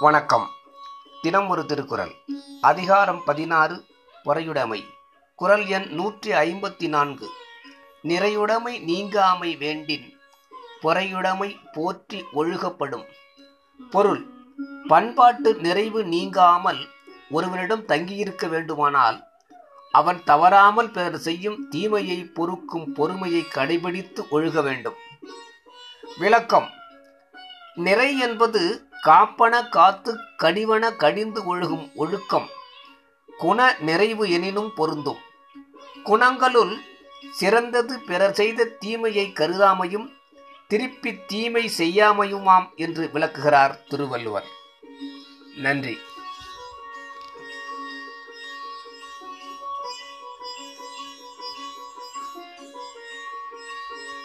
வணக்கம். தினம் ஒரு திருக்குறள். அதிகாரம் பதினாறு பொறையுடைமை. குறள் எண் நூற்றி ஐம்பத்தி நான்கு. நிறையுடைமை நீங்காமை வேண்டின் பொறையுடைமை போற்றி ஒழுகப்படும். பொருள் பண்பாட்டு நிறைவு நீங்காமல் ஒருவனிடம் தங்கியிருக்க வேண்டுமானால் அவன் தவறாமல் பிறர் செய்யும் தீமையை பொறுக்கும் பொறுமையை கடைபிடித்து ஒழுக வேண்டும். விளக்கம். நிறை என்பது காப்பன காத்து கடிவன கடிந்து ஒழுகும் ஒழுக்கம். குண நிறைவு எனினும் பொருந்தும். குணங்களுள் சிறந்தது பிறர் செய்த தீமையை கருதாமையும் திருப்பி தீமை செய்யாமையுமாம் என்று விளக்குகிறார் திருவள்ளுவர். நன்றி.